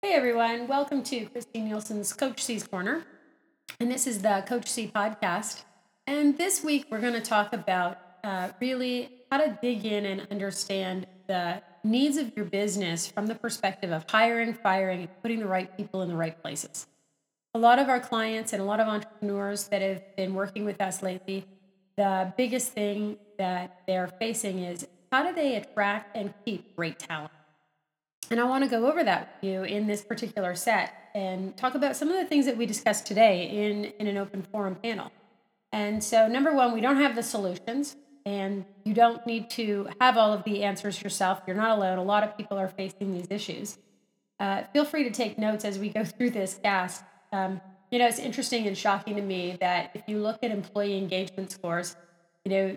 Hey everyone, welcome to Christine Nielsen's Coach C's Corner. And this is the Coach C podcast. And this week we're going to talk about uh, really how to dig in and understand the needs of your business from the perspective of hiring, firing, and putting the right people in the right places. A lot of our clients and a lot of entrepreneurs that have been working with us lately, the biggest thing that they're facing is how do they attract and keep great talent? And I want to go over that with you in this particular set and talk about some of the things that we discussed today in, in an open forum panel. And so, number one, we don't have the solutions, and you don't need to have all of the answers yourself. You're not alone. A lot of people are facing these issues. Uh, feel free to take notes as we go through this cast. Um, you know, it's interesting and shocking to me that if you look at employee engagement scores, you know,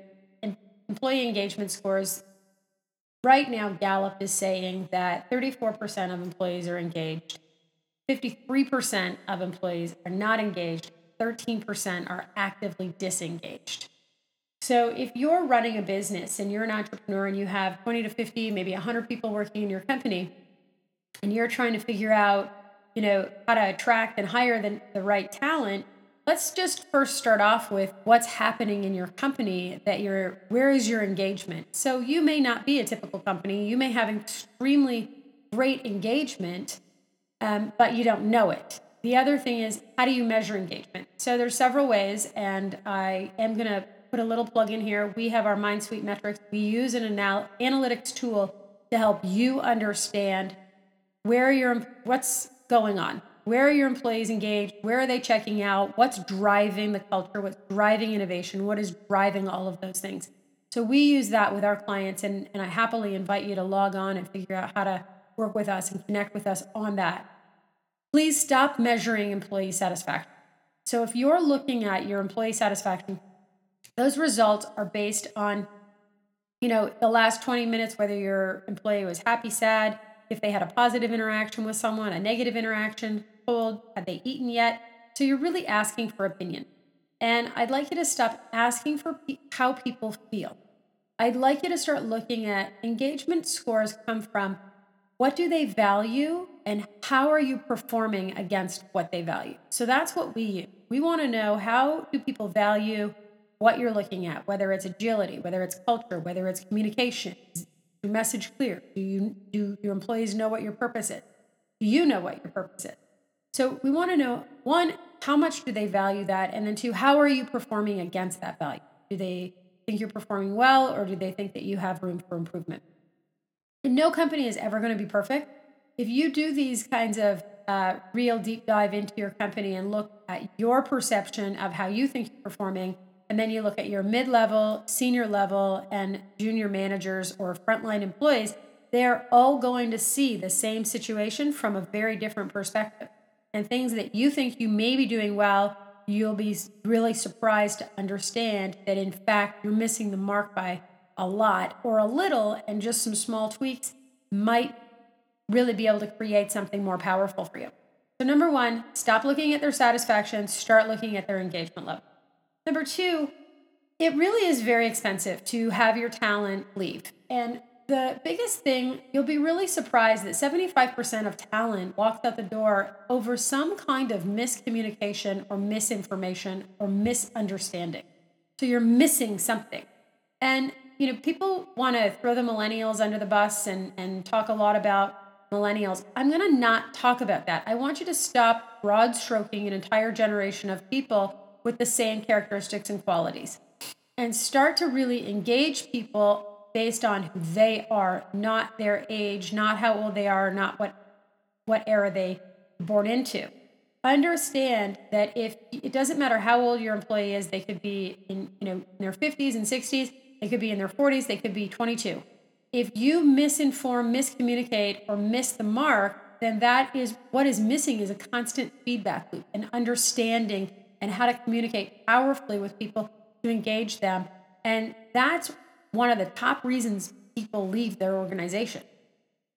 employee engagement scores Right now, Gallup is saying that 34% of employees are engaged, 53% of employees are not engaged, 13% are actively disengaged. So, if you're running a business and you're an entrepreneur and you have 20 to 50, maybe 100 people working in your company, and you're trying to figure out, you know, how to attract and hire the, the right talent, let's just first start off with what's happening in your company that you're where is your engagement? So you may not be a typical company. You may have extremely great engagement um, but you don't know it. The other thing is how do you measure engagement? So there's several ways and i am going to put a little plug in here. We have our mindsuite metrics. We use an anal- analytics tool to help you understand where your what's going on where are your employees engaged? Where are they checking out? What's driving the culture? What's driving innovation? What is driving all of those things? So we use that with our clients, and, and I happily invite you to log on and figure out how to work with us and connect with us on that. Please stop measuring employee satisfaction. So if you're looking at your employee satisfaction, those results are based on, you know, the last 20 minutes, whether your employee was happy, sad, if they had a positive interaction with someone, a negative interaction, cold, had they eaten yet? So you're really asking for opinion. And I'd like you to stop asking for pe- how people feel. I'd like you to start looking at engagement scores come from what do they value and how are you performing against what they value. So that's what we use. We want to know how do people value what you're looking at, whether it's agility, whether it's culture, whether it's communication. Is your message clear? Do you do your employees know what your purpose is? Do you know what your purpose is? So we want to know one, how much do they value that? And then two, how are you performing against that value? Do they think you're performing well or do they think that you have room for improvement? And no company is ever going to be perfect. If you do these kinds of uh, real deep dive into your company and look at your perception of how you think you're performing, and then you look at your mid level, senior level, and junior managers or frontline employees, they're all going to see the same situation from a very different perspective and things that you think you may be doing well, you'll be really surprised to understand that in fact you're missing the mark by a lot or a little, and just some small tweaks might really be able to create something more powerful for you. So, number one, stop looking at their satisfaction, start looking at their engagement level. Number two, it really is very expensive to have your talent leave. And the biggest thing, you'll be really surprised that 75% of talent walks out the door over some kind of miscommunication or misinformation or misunderstanding. So you're missing something. And you know, people want to throw the millennials under the bus and, and talk a lot about millennials. I'm going to not talk about that. I want you to stop broad stroking an entire generation of people with the same characteristics and qualities and start to really engage people based on who they are, not their age, not how old they are, not what what era they born into. Understand that if it doesn't matter how old your employee is, they could be in you know in their 50s and 60s, they could be in their 40s, they could be 22. If you misinform, miscommunicate, or miss the mark, then that is what is missing is a constant feedback loop and understanding and how to communicate powerfully with people to engage them. And that's one of the top reasons people leave their organization.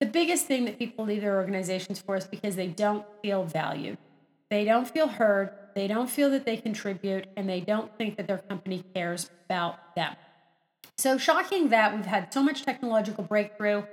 The biggest thing that people leave their organizations for is because they don't feel valued. They don't feel heard, they don't feel that they contribute, and they don't think that their company cares about them. So, shocking that we've had so much technological breakthrough.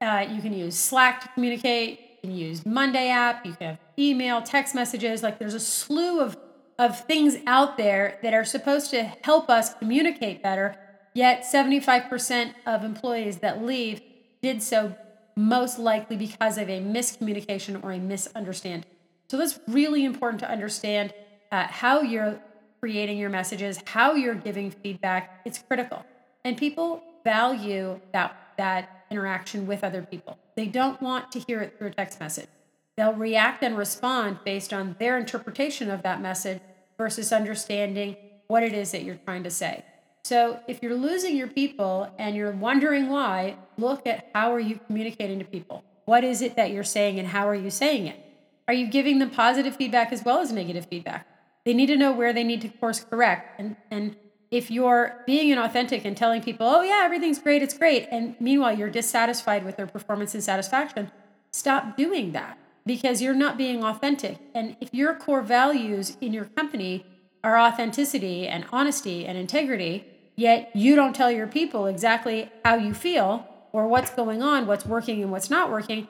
Uh, you can use Slack to communicate, You can use Monday app, you can have email, text messages. Like there's a slew of, of things out there that are supposed to help us communicate better. Yet 75% of employees that leave did so most likely because of a miscommunication or a misunderstanding. So that's really important to understand uh, how you're creating your messages, how you're giving feedback. It's critical. And people value that, that interaction with other people. They don't want to hear it through a text message. They'll react and respond based on their interpretation of that message versus understanding what it is that you're trying to say. So if you're losing your people and you're wondering why, look at how are you communicating to people? What is it that you're saying and how are you saying it? Are you giving them positive feedback as well as negative feedback? They need to know where they need to course correct. And, and if you're being inauthentic and telling people, oh, yeah, everything's great, it's great, and meanwhile you're dissatisfied with their performance and satisfaction, stop doing that because you're not being authentic. And if your core values in your company are authenticity and honesty and integrity, yet you don't tell your people exactly how you feel or what's going on, what's working and what's not working,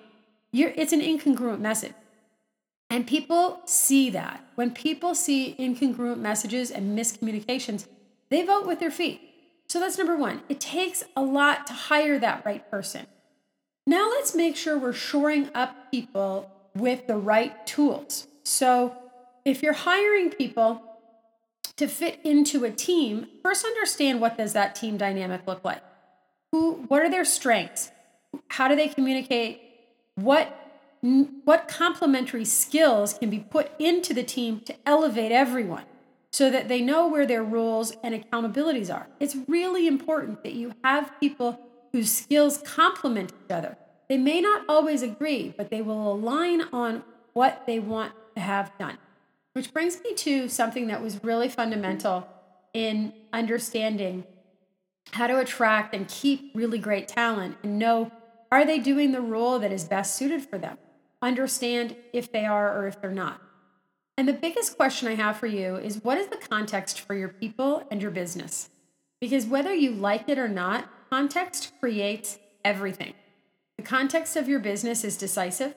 it's an incongruent message. And people see that. When people see incongruent messages and miscommunications, they vote with their feet. So that's number one. It takes a lot to hire that right person. Now let's make sure we're shoring up people with the right tools. So if you're hiring people to fit into a team, first understand what does that team dynamic look like? Who what are their strengths? How do they communicate? What what complementary skills can be put into the team to elevate everyone so that they know where their roles and accountabilities are. It's really important that you have people whose skills complement each other. They may not always agree, but they will align on what they want to have done. Which brings me to something that was really fundamental in understanding how to attract and keep really great talent and know are they doing the role that is best suited for them? understand if they are or if they're not. And the biggest question I have for you is what is the context for your people and your business? Because whether you like it or not, context creates everything. The context of your business is decisive.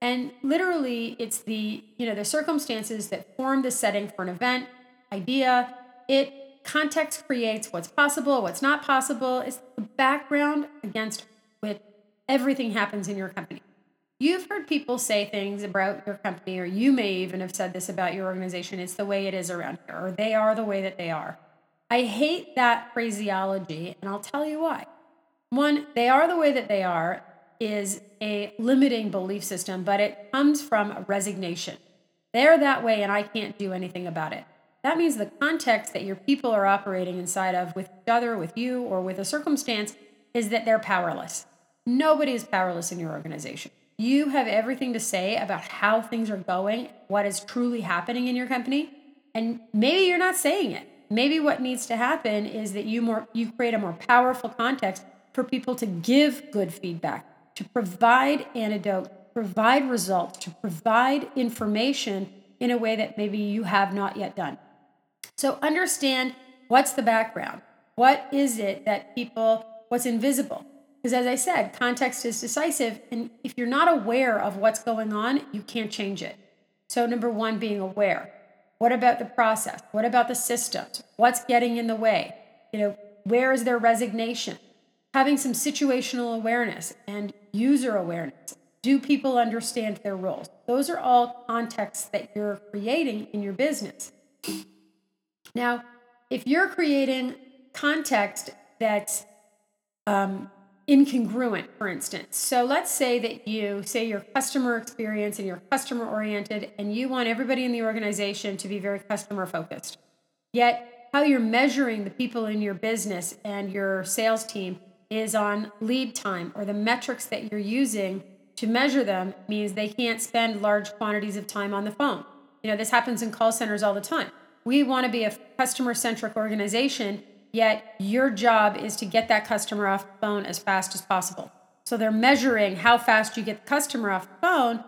And literally, it's the, you know, the circumstances that form the setting for an event, idea. It context creates what's possible, what's not possible. It's the background against which everything happens in your company. You've heard people say things about your company, or you may even have said this about your organization. It's the way it is around here, or they are the way that they are. I hate that phraseology, and I'll tell you why. One, they are the way that they are is a limiting belief system, but it comes from resignation. They're that way, and I can't do anything about it. That means the context that your people are operating inside of with each other, with you, or with a circumstance is that they're powerless. Nobody is powerless in your organization you have everything to say about how things are going, what is truly happening in your company, and maybe you're not saying it. Maybe what needs to happen is that you more you create a more powerful context for people to give good feedback, to provide antidote, provide results, to provide information in a way that maybe you have not yet done. So understand what's the background? What is it that people what's invisible? Because as I said, context is decisive. And if you're not aware of what's going on, you can't change it. So, number one, being aware. What about the process? What about the systems? What's getting in the way? You know, where is their resignation? Having some situational awareness and user awareness. Do people understand their roles? Those are all contexts that you're creating in your business. Now, if you're creating context that's um, incongruent, for instance. So let's say that you say your customer experience and you're customer oriented and you want everybody in the organization to be very customer focused. Yet, how you're measuring the people in your business and your sales team is on lead time or the metrics that you're using to measure them means they can't spend large quantities of time on the phone. You know, this happens in call centers all the time. We want to be a customer centric organization yet your job is to get that customer off the phone as fast as possible. So they're measuring how fast you get the customer off the phone,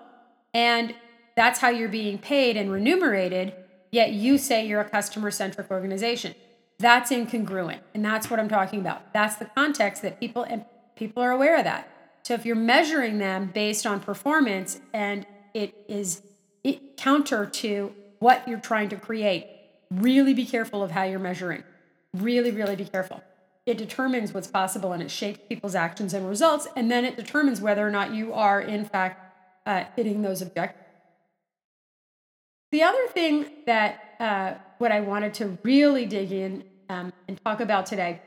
and that's how you're being paid and remunerated, yet you say you're a customer centric organization. That's incongruent, and that's what I'm talking about. That's the context that people and people are aware of that. So if you're measuring them based on performance and it is it counter to what you're trying to create, really be careful of how you're measuring. Really, really be careful. It determines what's possible and it shapes people's actions and results, and then it determines whether or not you are, in fact, uh, hitting those objectives. The other thing that uh, what I wanted to really dig in um, and talk about today,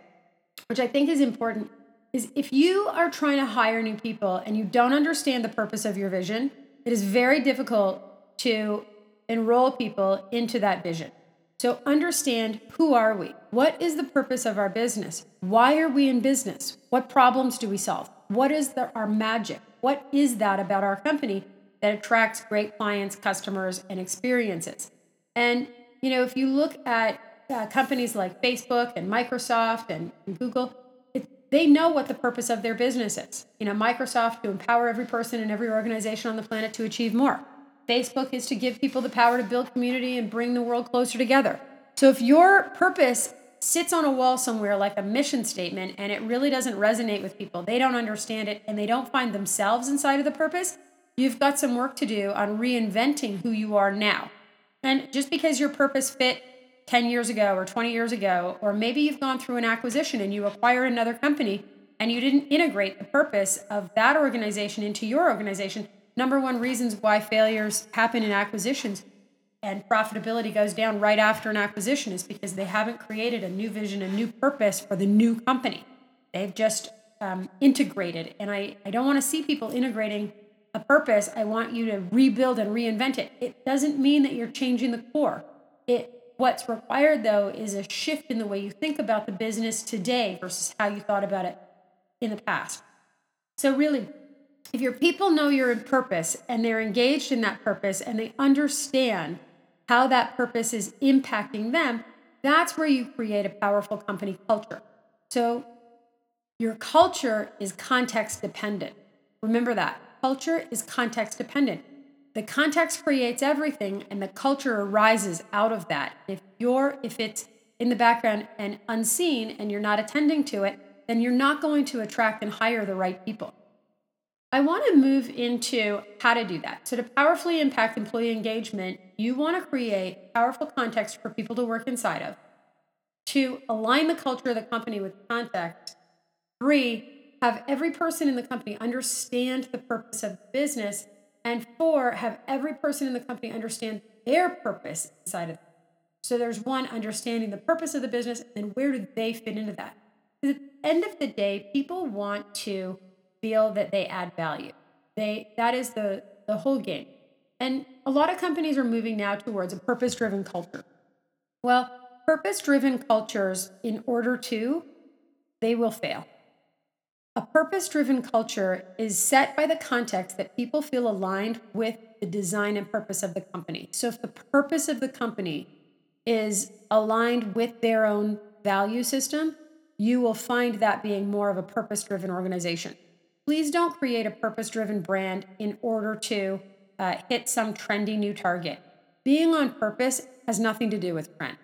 which I think is important, is if you are trying to hire new people and you don't understand the purpose of your vision, it is very difficult to enroll people into that vision. So understand who are we? What is the purpose of our business? Why are we in business? What problems do we solve? What is the, our magic? What is that about our company that attracts great clients, customers, and experiences. And you know, if you look at uh, companies like Facebook and Microsoft and, and Google, it, they know what the purpose of their business is. You know, Microsoft to empower every person and every organization on the planet to achieve more. Facebook is to give people the power to build community and bring the world closer together. So if your purpose sits on a wall somewhere like a mission statement and it really doesn't resonate with people, they don't understand it and they don't find themselves inside of the purpose, You've got some work to do on reinventing who you are now. And just because your purpose fit 10 years ago or 20 years ago, or maybe you've gone through an acquisition and you acquire another company and you didn't integrate the purpose of that organization into your organization. Number one reasons why failures happen in acquisitions and profitability goes down right after an acquisition is because they haven't created a new vision, a new purpose for the new company. They've just um, integrated. And I, I don't want to see people integrating a purpose, I want you to rebuild and reinvent it. It doesn't mean that you're changing the core. It what's required though is a shift in the way you think about the business today versus how you thought about it in the past. So really, if your people know your purpose and they're engaged in that purpose and they understand how that purpose is impacting them, that's where you create a powerful company culture. So your culture is context dependent. Remember that. Culture is context dependent. The context creates everything and the culture arises out of that. If you're if it's in the background and unseen and you're not attending to it, then you're not going to attract and hire the right people. I want to move into how to do that. So, to powerfully impact employee engagement, you want to create powerful context for people to work inside of. To align the culture of the company with context. Three, have every person in the company understand the purpose of the business, and four, have every person in the company understand their purpose inside of it. So there's one understanding the purpose of the business and then where do they fit into that. At the end of the day, people want to feel that they add value. They that is the the whole game. And a lot of companies are moving now towards a purpose-driven culture. Well, purpose-driven cultures in order to they will fail a purpose driven culture is set by the context that people feel aligned with the design and purpose of the company. So, if the purpose of the company is aligned with their own value system, you will find that being more of a purpose driven organization. Please don't create a purpose driven brand in order to uh, hit some trendy new target. Being on purpose has nothing to do with trend.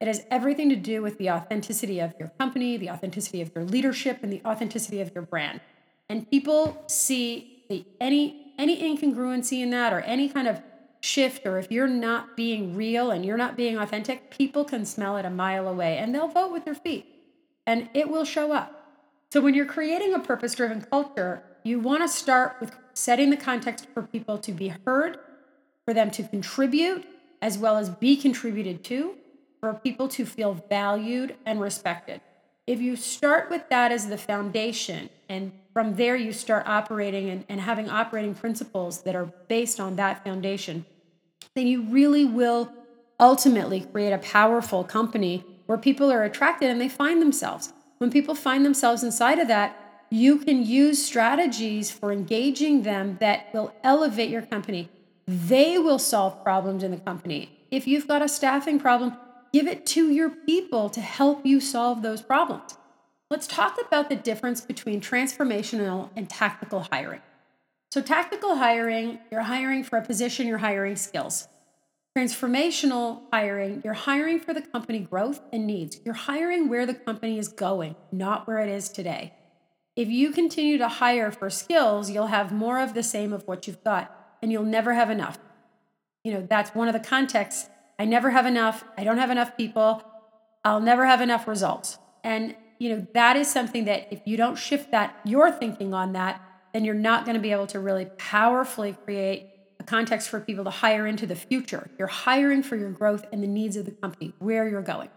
It has everything to do with the authenticity of your company, the authenticity of your leadership, and the authenticity of your brand. And people see the, any any incongruency in that or any kind of shift or if you're not being real and you're not being authentic, people can smell it a mile away and they'll vote with their feet and it will show up. So when you're creating a purpose-driven culture, you want to start with setting the context for people to be heard, for them to contribute as well as be contributed to for people to feel valued and respected. If you start with that as the foundation, and from there you start operating and, and having operating principles that are based on that foundation, then you really will ultimately create a powerful company where people are attracted and they find themselves. When people find themselves inside of that, you can use strategies for engaging them that will elevate your company. They will solve problems in the company. If you've got a staffing problem, Give it to your people to help you solve those problems. Let's talk about the difference between transformational and tactical hiring. So, tactical hiring, you're hiring for a position, you're hiring skills. Transformational hiring, you're hiring for the company growth and needs. You're hiring where the company is going, not where it is today. If you continue to hire for skills, you'll have more of the same of what you've got, and you'll never have enough. You know, that's one of the contexts. I never have enough. I don't have enough people. I'll never have enough results. And, you know, that is something that if you don't shift that, your thinking on that, then you're not going to be able to really powerfully create a context for people to hire into the future. You're hiring for your growth and the needs of the company, where you're going.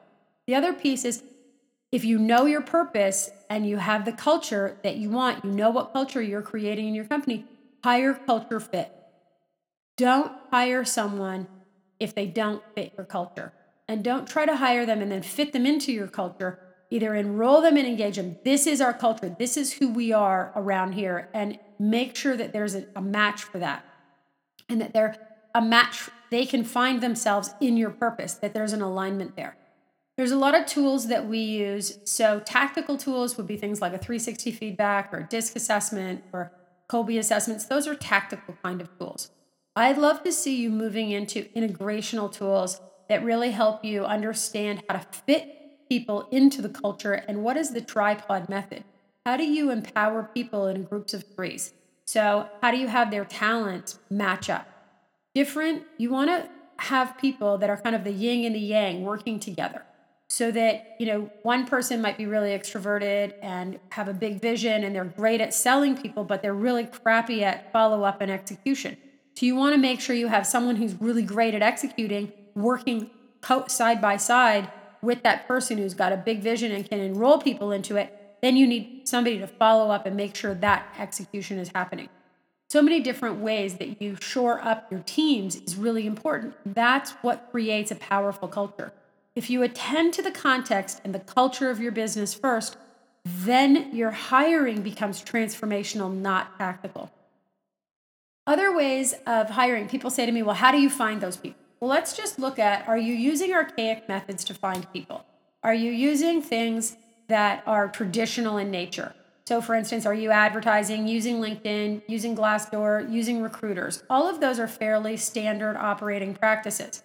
The other piece is if you know your purpose and you have the culture that you want, you know what culture you're creating in your company, hire culture fit. Don't hire someone if they don't fit your culture. And don't try to hire them and then fit them into your culture. Either enroll them and engage them. This is our culture. This is who we are around here. And make sure that there's a, a match for that and that they're a match. They can find themselves in your purpose, that there's an alignment there. There's a lot of tools that we use. So, tactical tools would be things like a 360 feedback or a DISC assessment or Kolbe assessments. Those are tactical kind of tools. I'd love to see you moving into integrational tools that really help you understand how to fit people into the culture and what is the tripod method. How do you empower people in groups of threes? So, how do you have their talents match up? Different, you want to have people that are kind of the yin and the yang working together so that you know one person might be really extroverted and have a big vision and they're great at selling people but they're really crappy at follow up and execution so you want to make sure you have someone who's really great at executing working side by side with that person who's got a big vision and can enroll people into it then you need somebody to follow up and make sure that execution is happening. So many different ways that you shore up your teams is really important. That's what creates a powerful culture. If you attend to the context and the culture of your business first, then your hiring becomes transformational, not tactical. Other ways of hiring, people say to me, well, how do you find those people? Well, let's just look at are you using archaic methods to find people? Are you using things that are traditional in nature? So, for instance, are you advertising, using LinkedIn, using Glassdoor, using recruiters? All of those are fairly standard operating practices.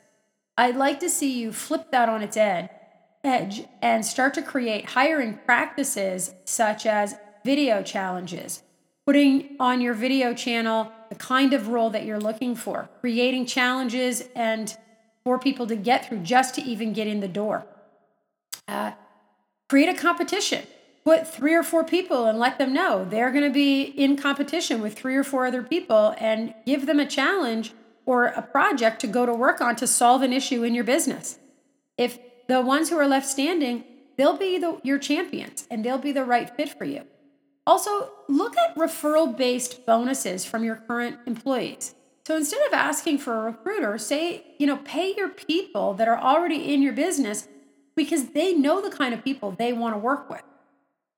I'd like to see you flip that on its ed- edge and start to create hiring practices such as video challenges, putting on your video channel the kind of role that you're looking for, creating challenges and for people to get through just to even get in the door. Uh, create a competition. Put three or four people and let them know they're going to be in competition with three or four other people and give them a challenge or a project to go to work on to solve an issue in your business. If the ones who are left standing, they'll be the, your champions and they'll be the right fit for you. Also, look at referral based bonuses from your current employees. So instead of asking for a recruiter, say, you know, pay your people that are already in your business because they know the kind of people they want to work with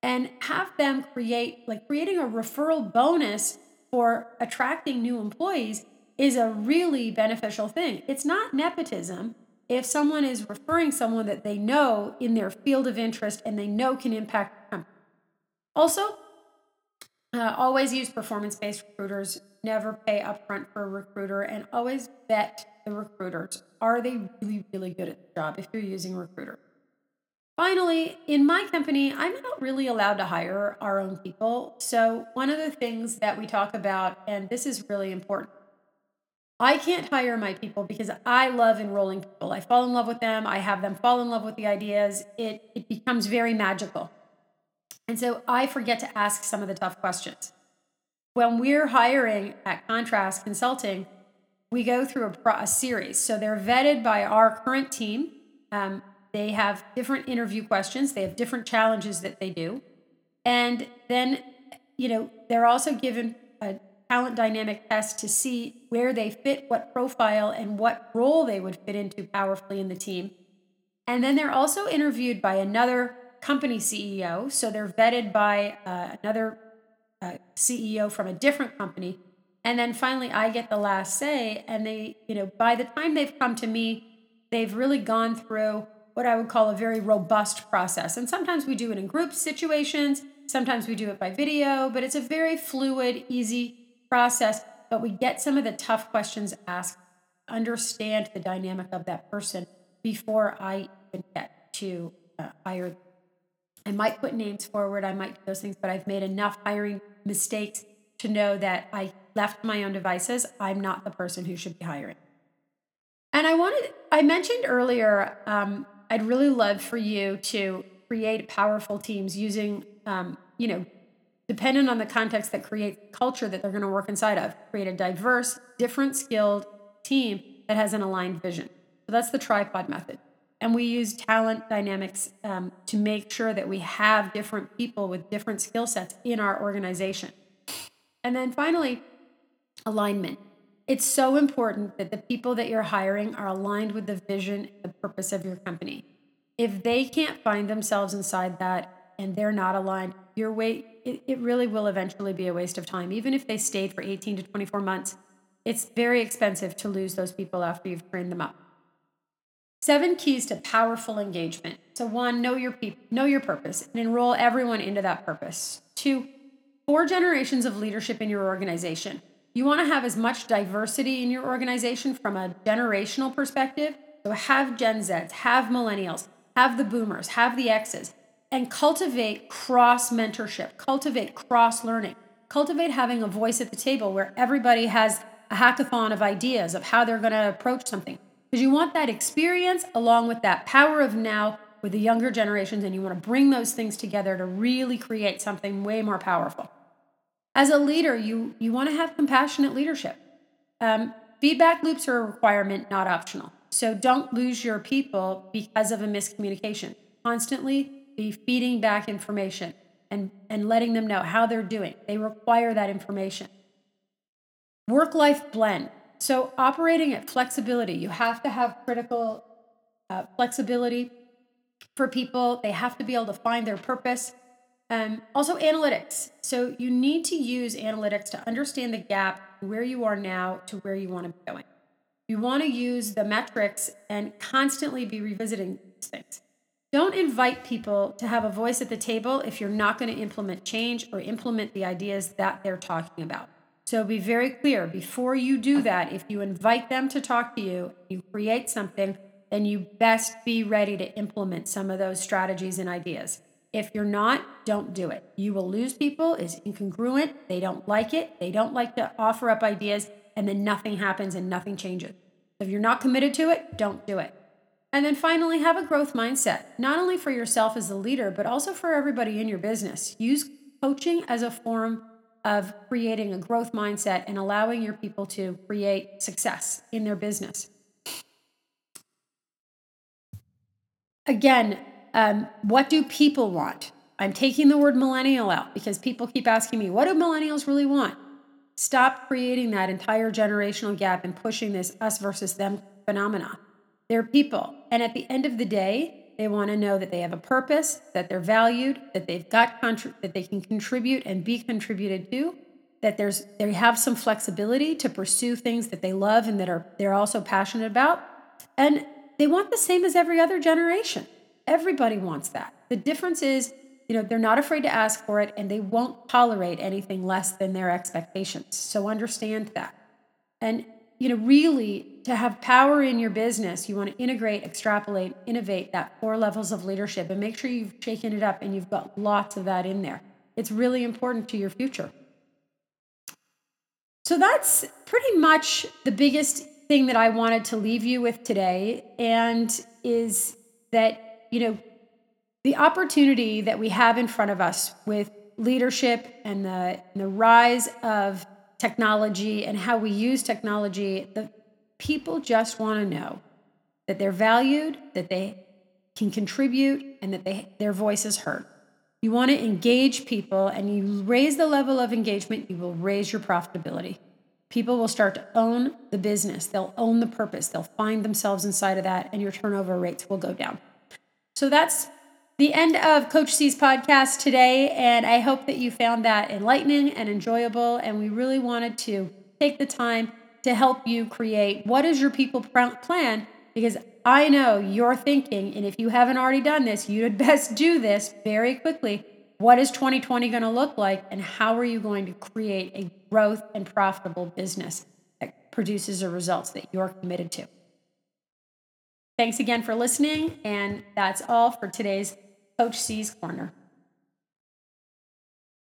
and have them create like creating a referral bonus for attracting new employees is a really beneficial thing. It's not nepotism if someone is referring someone that they know in their field of interest and they know can impact them. Also, uh, always use performance based recruiters. Never pay upfront for a recruiter and always vet the recruiters. Are they really, really good at the job if you're using recruiter? Finally, in my company, I'm not really allowed to hire our own people. So, one of the things that we talk about, and this is really important, I can't hire my people because I love enrolling people. I fall in love with them. I have them fall in love with the ideas. It, it becomes very magical. And so I forget to ask some of the tough questions. When we're hiring at Contrast Consulting, we go through a, a series. So they're vetted by our current team. Um, they have different interview questions, they have different challenges that they do. And then, you know, they're also given a talent dynamic test to see where they fit, what profile, and what role they would fit into powerfully in the team. And then they're also interviewed by another company CEO. So they're vetted by uh, another uh, CEO from a different company. And then finally, I get the last say. And they, you know, by the time they've come to me, they've really gone through what I would call a very robust process. And sometimes we do it in group situations, sometimes we do it by video, but it's a very fluid, easy process, but we get some of the tough questions asked, understand the dynamic of that person before I even get to uh, hire. I might put names forward, I might do those things, but I've made enough hiring mistakes to know that I left my own devices. I'm not the person who should be hiring. And I wanted, I mentioned earlier, um, I'd really love for you to create powerful teams using, um, you know, dependent on the context that creates culture that they're going to work inside of. Create a diverse, different skilled team that has an aligned vision. So that's the tripod method. And we use talent dynamics um, to make sure that we have different people with different skill sets in our organization. And then finally, alignment. It's so important that the people that you're hiring are aligned with the vision and the purpose of your company. If they can't find themselves inside that and they're not aligned, your way it, it really will eventually be a waste of time. Even if they stayed for 18 to 24 months, it's very expensive to lose those people after you've trained them up. Seven keys to powerful engagement. So one, know your people, know your purpose, and enroll everyone into that purpose. Two, four generations of leadership in your organization. You want to have as much diversity in your organization from a generational perspective. So have Gen Zs, have millennials, have the boomers, have the X's, and cultivate cross mentorship, cultivate cross learning, cultivate having a voice at the table where everybody has a hackathon of ideas of how they're going to approach something. Because you want that experience along with that power of now with the younger generations, and you want to bring those things together to really create something way more powerful. As a leader, you, you want to have compassionate leadership. Um, feedback loops are a requirement, not optional. So don't lose your people because of a miscommunication. Constantly be feeding back information and, and letting them know how they're doing. They require that information. Work life blend. So, operating at flexibility, you have to have critical uh, flexibility for people. They have to be able to find their purpose. Um, also, analytics. So, you need to use analytics to understand the gap where you are now to where you want to be going. You want to use the metrics and constantly be revisiting these things. Don't invite people to have a voice at the table if you're not going to implement change or implement the ideas that they're talking about. So be very clear before you do that. If you invite them to talk to you, you create something, then you best be ready to implement some of those strategies and ideas. If you're not, don't do it. You will lose people, is incongruent, they don't like it, they don't like to offer up ideas, and then nothing happens and nothing changes. If you're not committed to it, don't do it. And then finally, have a growth mindset, not only for yourself as a leader, but also for everybody in your business. Use coaching as a form of creating a growth mindset and allowing your people to create success in their business. Again, um, what do people want? I'm taking the word millennial out because people keep asking me, what do millennials really want? Stop creating that entire generational gap and pushing this us versus them phenomena. They're people. And at the end of the day, they want to know that they have a purpose, that they're valued, that they've got contri- that they can contribute and be contributed to, that there's they have some flexibility to pursue things that they love and that are they're also passionate about. And they want the same as every other generation. Everybody wants that. The difference is, you know, they're not afraid to ask for it and they won't tolerate anything less than their expectations. So understand that. And you know, really to have power in your business, you want to integrate, extrapolate, innovate that four levels of leadership and make sure you've shaken it up and you've got lots of that in there. It's really important to your future. So that's pretty much the biggest thing that I wanted to leave you with today and is that, you know, the opportunity that we have in front of us with leadership and the, and the rise of technology and how we use technology, the people just want to know that they're valued, that they can contribute, and that they, their voice is heard. You want to engage people, and you raise the level of engagement, you will raise your profitability. People will start to own the business, they'll own the purpose, they'll find themselves inside of that, and your turnover rates will go down. So that's the end of Coach C's podcast today, and I hope that you found that enlightening and enjoyable. And we really wanted to take the time to help you create what is your people plan because I know you're thinking, and if you haven't already done this, you'd best do this very quickly. What is 2020 going to look like, and how are you going to create a growth and profitable business that produces the results that you're committed to? Thanks again for listening, and that's all for today's Coach C's Corner.